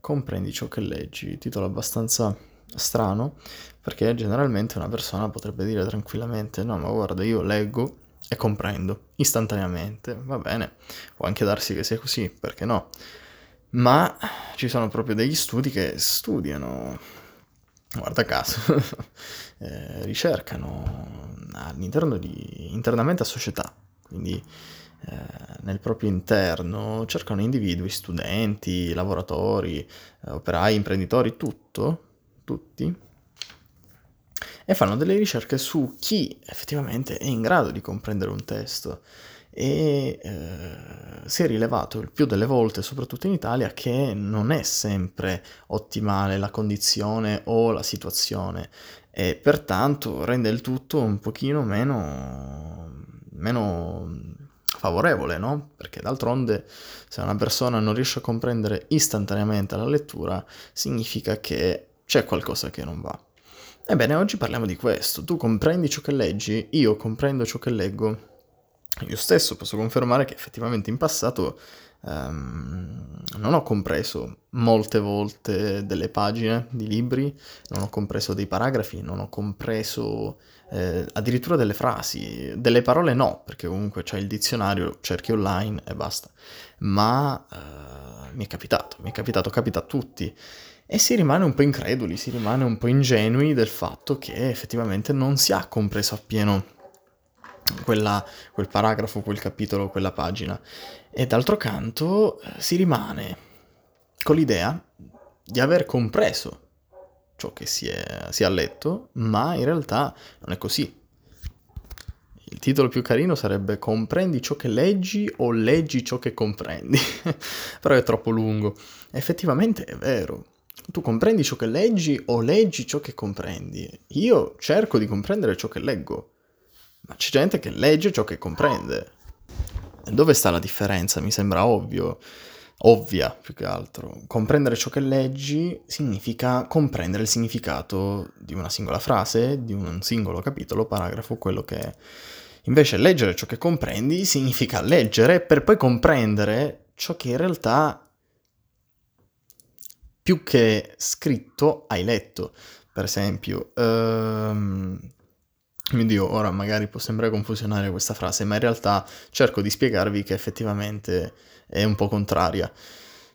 comprendi ciò che leggi, titolo abbastanza strano, perché generalmente una persona potrebbe dire tranquillamente no, ma guarda, io leggo e comprendo istantaneamente, va bene, può anche darsi che sia così, perché no? Ma ci sono proprio degli studi che studiano, guarda caso, eh, ricercano all'interno di, internamente a società, quindi nel proprio interno cercano individui, studenti, lavoratori, eh, operai, imprenditori, tutto, tutti, e fanno delle ricerche su chi effettivamente è in grado di comprendere un testo. E eh, si è rilevato il più delle volte, soprattutto in Italia, che non è sempre ottimale la condizione o la situazione e pertanto rende il tutto un pochino meno, meno favorevole, no? Perché d'altronde se una persona non riesce a comprendere istantaneamente la lettura, significa che c'è qualcosa che non va. Ebbene, oggi parliamo di questo. Tu comprendi ciò che leggi, io comprendo ciò che leggo. Io stesso posso confermare che effettivamente in passato um, non ho compreso molte volte delle pagine di libri, non ho compreso dei paragrafi, non ho compreso eh, addirittura delle frasi, delle parole no, perché comunque c'è il dizionario, cerchi online e basta. Ma uh, mi è capitato, mi è capitato, capita a tutti e si rimane un po' increduli, si rimane un po' ingenui del fatto che effettivamente non si ha compreso appieno quella, quel paragrafo, quel capitolo, quella pagina. E d'altro canto eh, si rimane con l'idea di aver compreso ciò che si è, si è letto, ma in realtà non è così. Il titolo più carino sarebbe Comprendi ciò che leggi o leggi ciò che comprendi, però è troppo lungo. Effettivamente è vero, tu comprendi ciò che leggi o leggi ciò che comprendi? Io cerco di comprendere ciò che leggo, ma c'è gente che legge ciò che comprende. Dove sta la differenza? Mi sembra ovvio, ovvia più che altro. Comprendere ciò che leggi significa comprendere il significato di una singola frase, di un singolo capitolo, paragrafo, quello che è. Invece leggere ciò che comprendi significa leggere per poi comprendere ciò che in realtà più che scritto hai letto. Per esempio, um, Dio, ora magari può sembrare confusionare questa frase, ma in realtà cerco di spiegarvi che effettivamente è un po' contraria.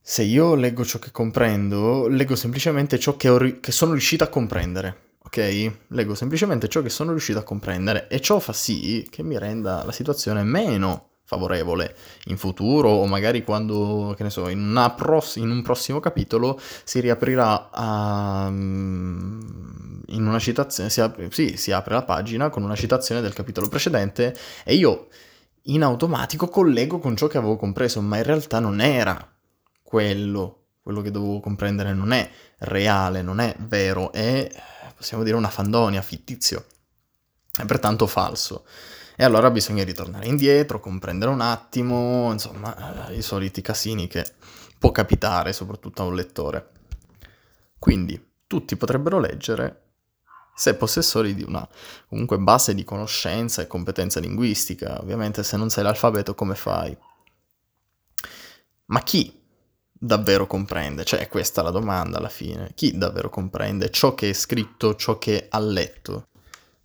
Se io leggo ciò che comprendo, leggo semplicemente ciò che, ri- che sono riuscito a comprendere, ok? Leggo semplicemente ciò che sono riuscito a comprendere e ciò fa sì che mi renda la situazione meno favorevole in futuro o magari quando, che ne so, in, pross- in un prossimo capitolo si riaprirà a, mm, in una citazione, si apre, sì, si apre la pagina con una citazione del capitolo precedente e io in automatico collego con ciò che avevo compreso, ma in realtà non era quello, quello che dovevo comprendere non è reale, non è vero, è, possiamo dire, una fandonia, fittizio, è pertanto falso. E allora bisogna ritornare indietro, comprendere un attimo, insomma, i soliti casini che può capitare soprattutto a un lettore. Quindi tutti potrebbero leggere se possessori di una comunque base di conoscenza e competenza linguistica. Ovviamente se non sai l'alfabeto come fai? Ma chi davvero comprende? Cioè è questa la domanda alla fine. Chi davvero comprende ciò che è scritto, ciò che ha letto?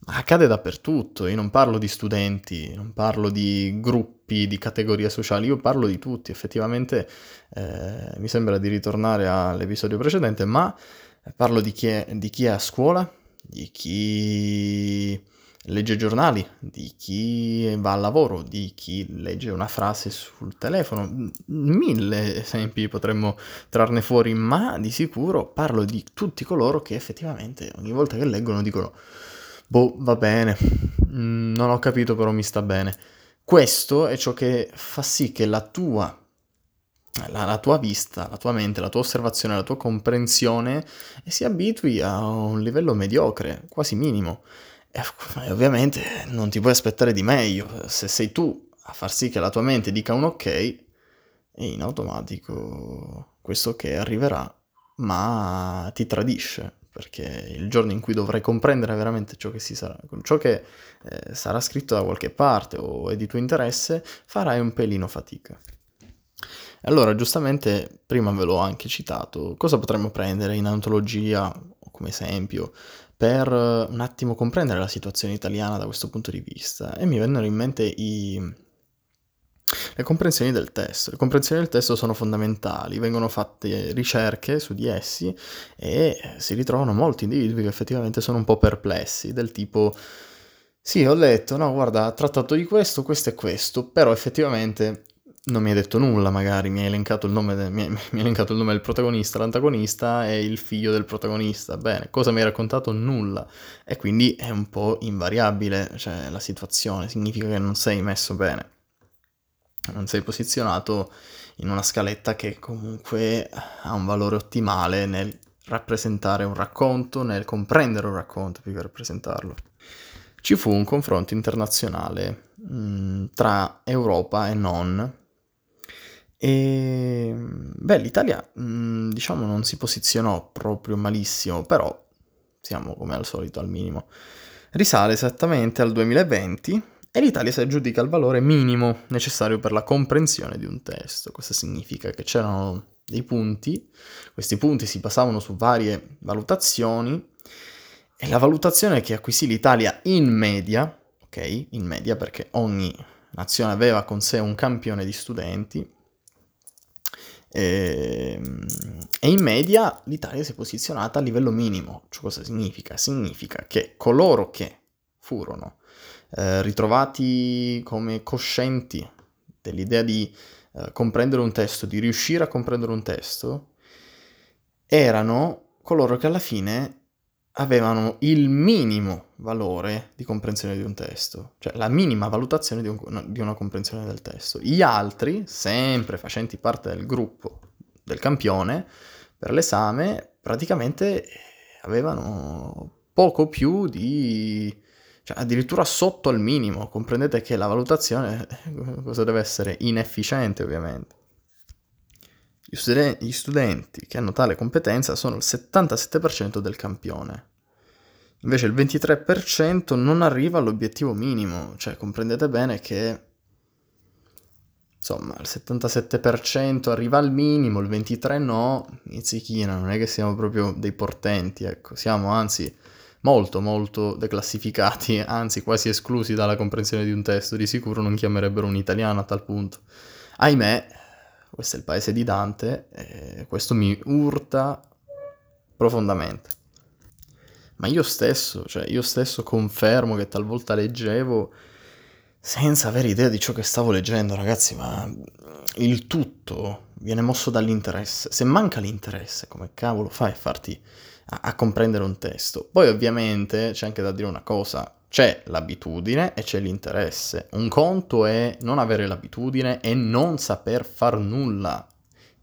Accade dappertutto, io non parlo di studenti, non parlo di gruppi, di categorie sociali, io parlo di tutti, effettivamente eh, mi sembra di ritornare all'episodio precedente, ma parlo di chi, è, di chi è a scuola, di chi legge giornali, di chi va al lavoro, di chi legge una frase sul telefono, mille esempi potremmo trarne fuori, ma di sicuro parlo di tutti coloro che effettivamente ogni volta che leggono dicono Boh, va bene, mm, non ho capito però mi sta bene. Questo è ciò che fa sì che la tua, la, la tua vista, la tua mente, la tua osservazione, la tua comprensione si abitui a un livello mediocre, quasi minimo. E ovviamente non ti puoi aspettare di meglio. Se sei tu a far sì che la tua mente dica un ok, e in automatico questo ok arriverà, ma ti tradisce perché il giorno in cui dovrai comprendere veramente ciò che, sarà, ciò che eh, sarà scritto da qualche parte o è di tuo interesse, farai un pelino fatica. Allora, giustamente, prima ve l'ho anche citato, cosa potremmo prendere in antologia, come esempio, per un attimo comprendere la situazione italiana da questo punto di vista? E mi vennero in mente i le comprensioni del testo. Le comprensioni del testo sono fondamentali, vengono fatte ricerche su di essi e si ritrovano molti individui che effettivamente sono un po' perplessi, del tipo sì, ho letto, no, guarda, ha trattato di questo, questo e questo, però effettivamente non mi hai detto nulla, magari mi hai elencato il nome, de- mi hai, mi hai elencato il nome del protagonista, l'antagonista e il figlio del protagonista. Bene, cosa mi hai raccontato? Nulla. E quindi è un po' invariabile, cioè la situazione, significa che non sei messo bene non sei posizionato in una scaletta che comunque ha un valore ottimale nel rappresentare un racconto, nel comprendere un racconto più che rappresentarlo. Ci fu un confronto internazionale mh, mm, tra Europa e non. E beh, l'Italia mh, mm, diciamo non si posizionò proprio malissimo, però siamo come al solito al minimo. Risale esattamente al 2020 e l'Italia si aggiudica il valore minimo necessario per la comprensione di un testo. Questo significa che c'erano dei punti, questi punti si basavano su varie valutazioni e la valutazione che acquisì l'Italia in media, ok? In media perché ogni nazione aveva con sé un campione di studenti, e, ehm, e, in media l'Italia si è posizionata a livello minimo. Cioè, cosa significa? Significa che coloro che furono eh, ritrovati come coscienti dell'idea di eh, comprendere un testo, di riuscire a comprendere un testo, erano coloro che alla fine avevano il minimo valore di comprensione di un testo, cioè la minima valutazione di, un, di una comprensione del testo. Gli altri, sempre facenti parte del gruppo del campione, per l'esame praticamente avevano poco più di cioè addirittura sotto al minimo, comprendete che la valutazione cosa deve essere? Inefficiente ovviamente. Gli, studen- gli studenti che hanno tale competenza sono il 77% del campione, invece il 23% non arriva all'obiettivo minimo, cioè comprendete bene che insomma il 77% arriva al minimo, il 23% no, izzichina, non è che siamo proprio dei portenti, ecco, siamo anzi molto molto declassificati, anzi quasi esclusi dalla comprensione di un testo, di sicuro non chiamerebbero un italiano a tal punto. Ahimè, questo è il paese di Dante e questo mi urta profondamente. Ma io stesso, cioè io stesso confermo che talvolta leggevo senza avere idea di ciò che stavo leggendo, ragazzi, ma il tutto viene mosso dall'interesse. Se manca l'interesse, come cavolo fai a farti a, comprendere un testo. Poi ovviamente c'è anche da dire una cosa, c'è l'abitudine e c'è l'interesse. Un conto è non avere l'abitudine e non saper far nulla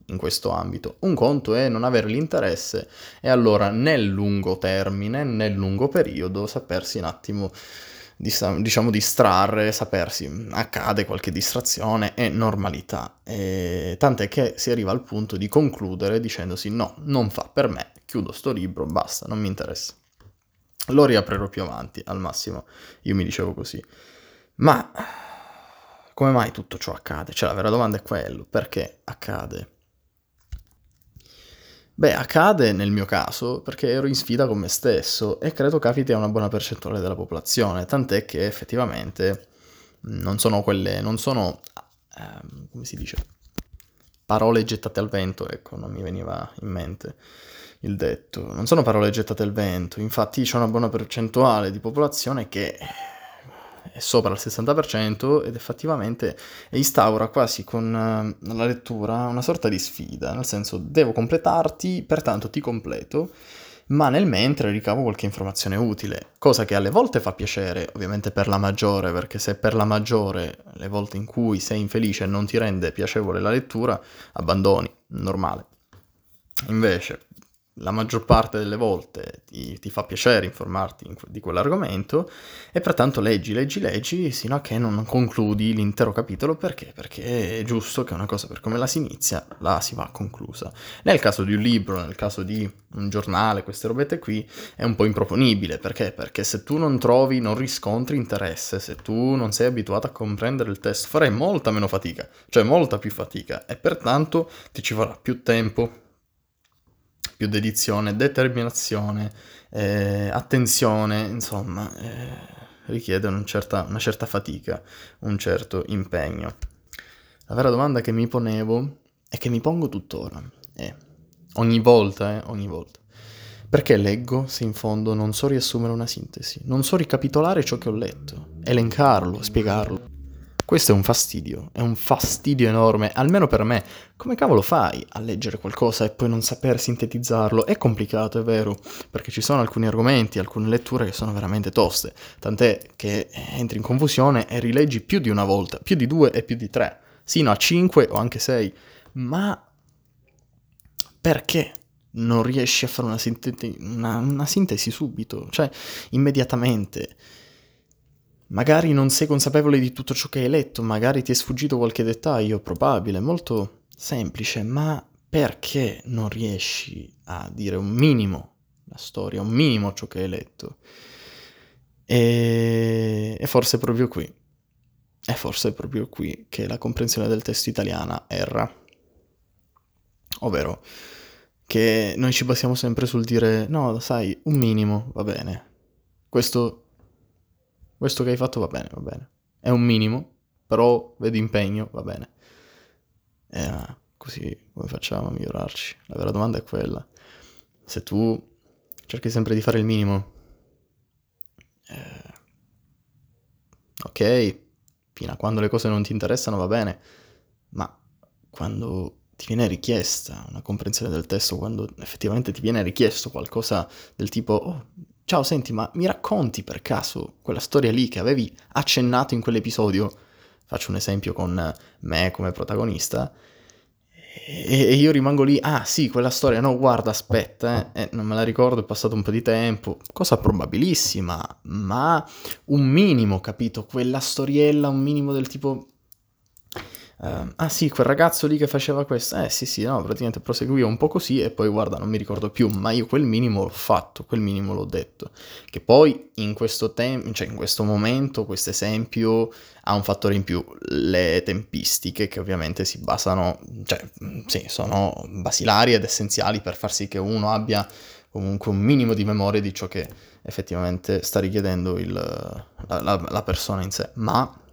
in questo ambito. Un conto è non avere l'interesse e allora nel lungo termine, nel lungo periodo, sapersi un attimo diciamo distrarre, sapersi, accade qualche distrazione, è normalità. E tant'è che si arriva al punto di concludere dicendosi no, non fa per me, chiudo sto libro, basta, non mi interessa. Lo riaprirò più avanti, al massimo, io mi dicevo così. Ma come mai tutto ciò accade? Cioè la vera domanda è quello, perché accade? Beh, accade nel mio caso perché ero in sfida con me stesso e credo capiti a una buona percentuale della popolazione, tant'è che effettivamente non sono quelle, non sono, ehm, come si dice, parole gettate al vento, ecco, non mi veniva in mente il detto, non sono parole gettate al vento, infatti c'è una buona percentuale di popolazione che è sopra il 60% ed effettivamente instaura quasi con eh, la lettura una sorta di sfida, nel senso devo completarti, pertanto ti completo, ma nel mentre ricavo qualche informazione utile, cosa che alle volte fa piacere, ovviamente per la maggiore, perché se per la maggiore le volte in cui sei infelice e non ti rende piacevole la lettura, abbandoni, normale. Invece, la maggior parte delle volte ti, ti fa piacere informarti di quell'argomento e pertanto leggi, leggi, leggi sino a che non concludi l'intero capitolo perché? Perché è giusto che una cosa per come la si inizia la si va conclusa. Nel caso di un libro, nel caso di un giornale, queste robette qui è un po' improponibile perché? Perché se tu non trovi, non riscontri interesse, se tu non sei abituato a comprendere il testo, farai molta meno fatica, cioè molta più fatica e pertanto ti ci vorrà più tempo più dedizione, determinazione, eh, attenzione, insomma, eh, richiede una certa, una certa fatica, un certo impegno. La vera domanda che mi ponevo e che mi pongo tuttora è, ogni volta, eh, ogni volta, perché leggo se in fondo non so riassumere una sintesi, non so ricapitolare ciò che ho letto, elencarlo, spiegarlo? Questo è un fastidio, è un fastidio enorme, almeno per me. Come cavolo fai a leggere qualcosa e poi non saper sintetizzarlo? È complicato, è vero, perché ci sono alcuni argomenti, alcune letture che sono veramente toste, tant'è che entri in confusione e rileggi più di una volta, più di due e più di tre, sino a cinque o anche sei. Ma perché? non riesci a fare una, sinteti- una, una, sintesi subito, cioè immediatamente. Magari non sei consapevole di tutto ciò che hai letto, magari ti è sfuggito qualche dettaglio, probabile, molto semplice, ma perché non riesci a dire un minimo la storia, un minimo ciò che hai letto? E, e forse è proprio qui, è forse proprio qui che la comprensione del testo italiana erra. Ovvero che noi ci basiamo sempre sul dire no, sai, un minimo, va bene. Questo questo che hai fatto va bene, va bene. È un minimo, però vedo impegno, va bene. Eh, così come facciamo a migliorarci? La vera domanda è quella. Se tu cerchi sempre di fare il minimo, eh, ok, fino a quando le cose non ti interessano va bene, ma quando ti viene richiesta una comprensione del testo, quando effettivamente ti viene richiesto qualcosa del tipo, oh, ciao, senti, ma mi racconti per caso quella storia lì che avevi accennato in quell'episodio? Faccio un esempio con me come protagonista. E, io rimango lì, ah sì, quella storia, no, guarda, aspetta, eh, eh, non me la ricordo, è passato un po' di tempo, cosa probabilissima, ma un minimo, capito? Quella storiella, un minimo del tipo, Uh, ah sì, quel ragazzo lì che faceva questo, eh sì sì, no, praticamente proseguiva un po' così e poi guarda, non mi ricordo più, ma io quel minimo l'ho fatto, quel minimo l'ho detto. Che poi in questo tempo, cioè in questo momento, questo esempio ha un fattore in più, le tempistiche che ovviamente si basano, cioè sì, sono basilari ed essenziali per far sì che uno abbia comunque un minimo di memoria di ciò che effettivamente sta richiedendo il, la, la, la persona in sé, ma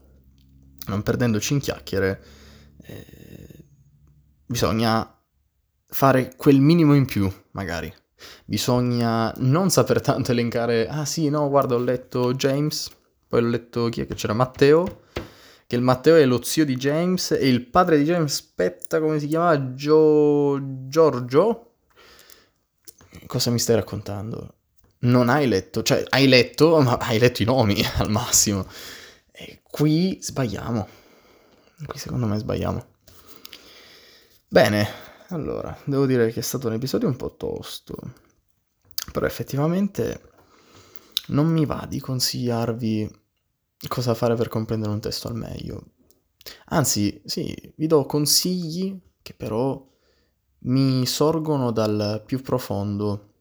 non perdendoci in chiacchiere, eh, bisogna fare quel minimo in più, magari. Bisogna non saper tanto elencare, ah sì, no, guarda, ho letto James, poi ho letto chi è che c'era, Matteo, che il Matteo è lo zio di James e il padre di James, aspetta, come si chiamava? Gio... Giorgio? Cosa mi stai raccontando? Non hai letto, cioè hai letto, ma hai letto i nomi al massimo. Qui sbagliamo. Qui secondo me sbagliamo. Bene, allora, devo dire che è stato un episodio un po' tosto. Però effettivamente non mi va di consigliarvi cosa fare per comprendere un testo al meglio. Anzi, sì, vi do consigli che però mi sorgono dal più profondo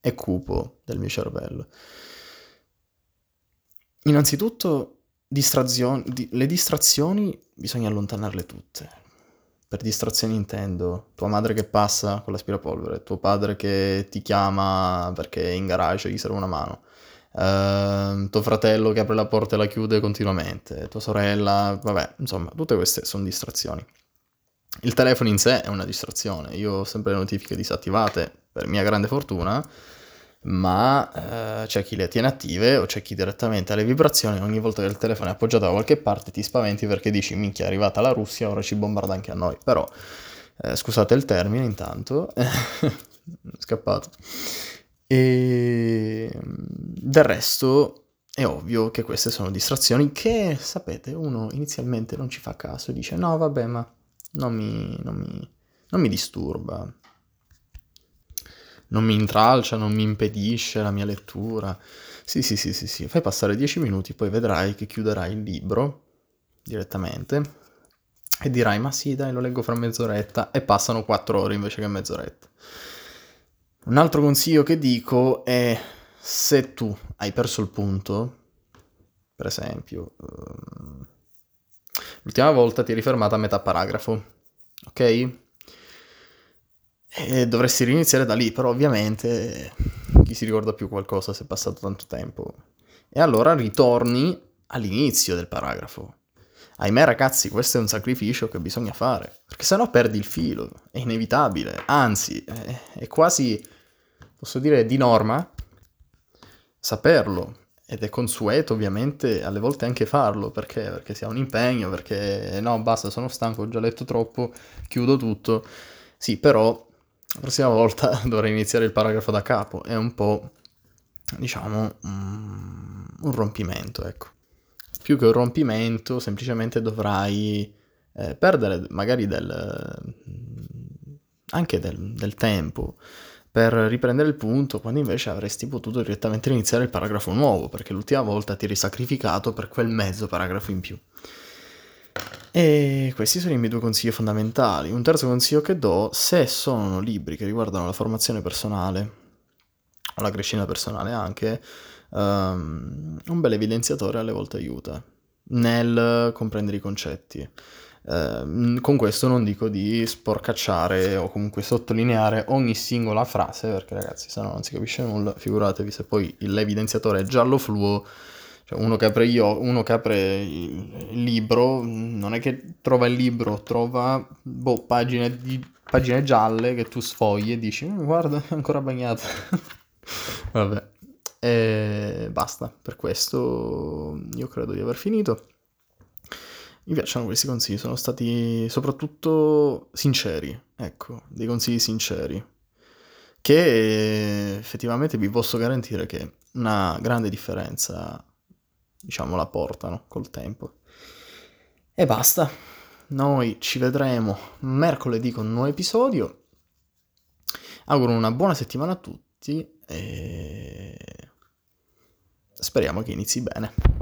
e cupo del mio cervello. Innanzitutto, distrazioni, di, le distrazioni bisogna allontanarle tutte. Per distrazioni intendo tua madre che passa con l'aspirapolvere, tuo padre che ti chiama perché è in garage e gli serve una mano, uh, tuo fratello che apre la porta e la chiude continuamente, tua sorella, vabbè, insomma, tutte queste sono distrazioni. Il telefono in sé è una distrazione, io ho sempre le notifiche disattivate, per mia grande fortuna, ma eh, c'è chi le tiene attive o c'è chi direttamente ha le vibrazioni ogni volta che il telefono è appoggiato da qualche parte ti spaventi perché dici minchia è arrivata la Russia ora ci bombarda anche a noi. Però eh, scusate il termine intanto scappato. E del resto è ovvio che queste sono distrazioni che sapete uno inizialmente non ci fa caso dice no vabbè ma non mi, non mi, non mi disturba non mi intralcia, non mi impedisce la mia lettura. Sì, sì, sì, sì, sì. Fai passare 10 minuti, poi vedrai che chiuderai il libro direttamente e dirai, ma sì, dai, lo leggo fra mezz'oretta e passano 4 ore invece che mezz'oretta. Un altro consiglio che dico è se tu hai perso il punto, per esempio, ehm, l'ultima volta ti eri fermata a metà paragrafo, ok? E dovresti riniziare da lì, però ovviamente chi si ricorda più qualcosa se è passato tanto tempo. E allora ritorni all'inizio del paragrafo. Ahimè ragazzi, questo è un sacrificio che bisogna fare, perché sennò perdi il filo, è inevitabile, anzi è, è quasi, posso dire, di norma saperlo, ed è consueto ovviamente alle volte anche farlo, perché? Perché si ha un impegno, perché no, basta, sono stanco, ho già letto troppo, chiudo tutto. Sì, però la prossima volta dovrei iniziare il paragrafo da capo, è un po', diciamo, um, un rompimento, ecco. Più che un rompimento, semplicemente dovrai eh, perdere magari del, anche del, del tempo per riprendere il punto quando invece avresti potuto direttamente iniziare il paragrafo nuovo, perché l'ultima volta ti eri sacrificato per quel mezzo paragrafo in più. E questi sono i miei due consigli fondamentali. Un terzo consiglio che do, se sono libri che riguardano la formazione personale, o la crescita personale anche, um, un bel evidenziatore alle volte aiuta nel comprendere i concetti. Uh, con questo non dico di sporcacciare o comunque sottolineare ogni singola frase, perché ragazzi, se no non si capisce nulla, figuratevi se poi l'evidenziatore è giallo fluo cioè uno che apre, io, uno che apre il libro non è che trova il libro, trova boh, pagine, di, pagine gialle che tu sfogli e dici mm, guarda è ancora bagnato. Vabbè, e basta, per questo io credo di aver finito. Mi piacciono questi consigli, sono stati soprattutto sinceri, ecco, dei consigli sinceri, che effettivamente vi posso garantire che una grande differenza diciamo, la portano col tempo. E basta. Noi ci vedremo mercoledì con un nuovo episodio. Auguro una buona settimana a tutti e speriamo che inizi bene.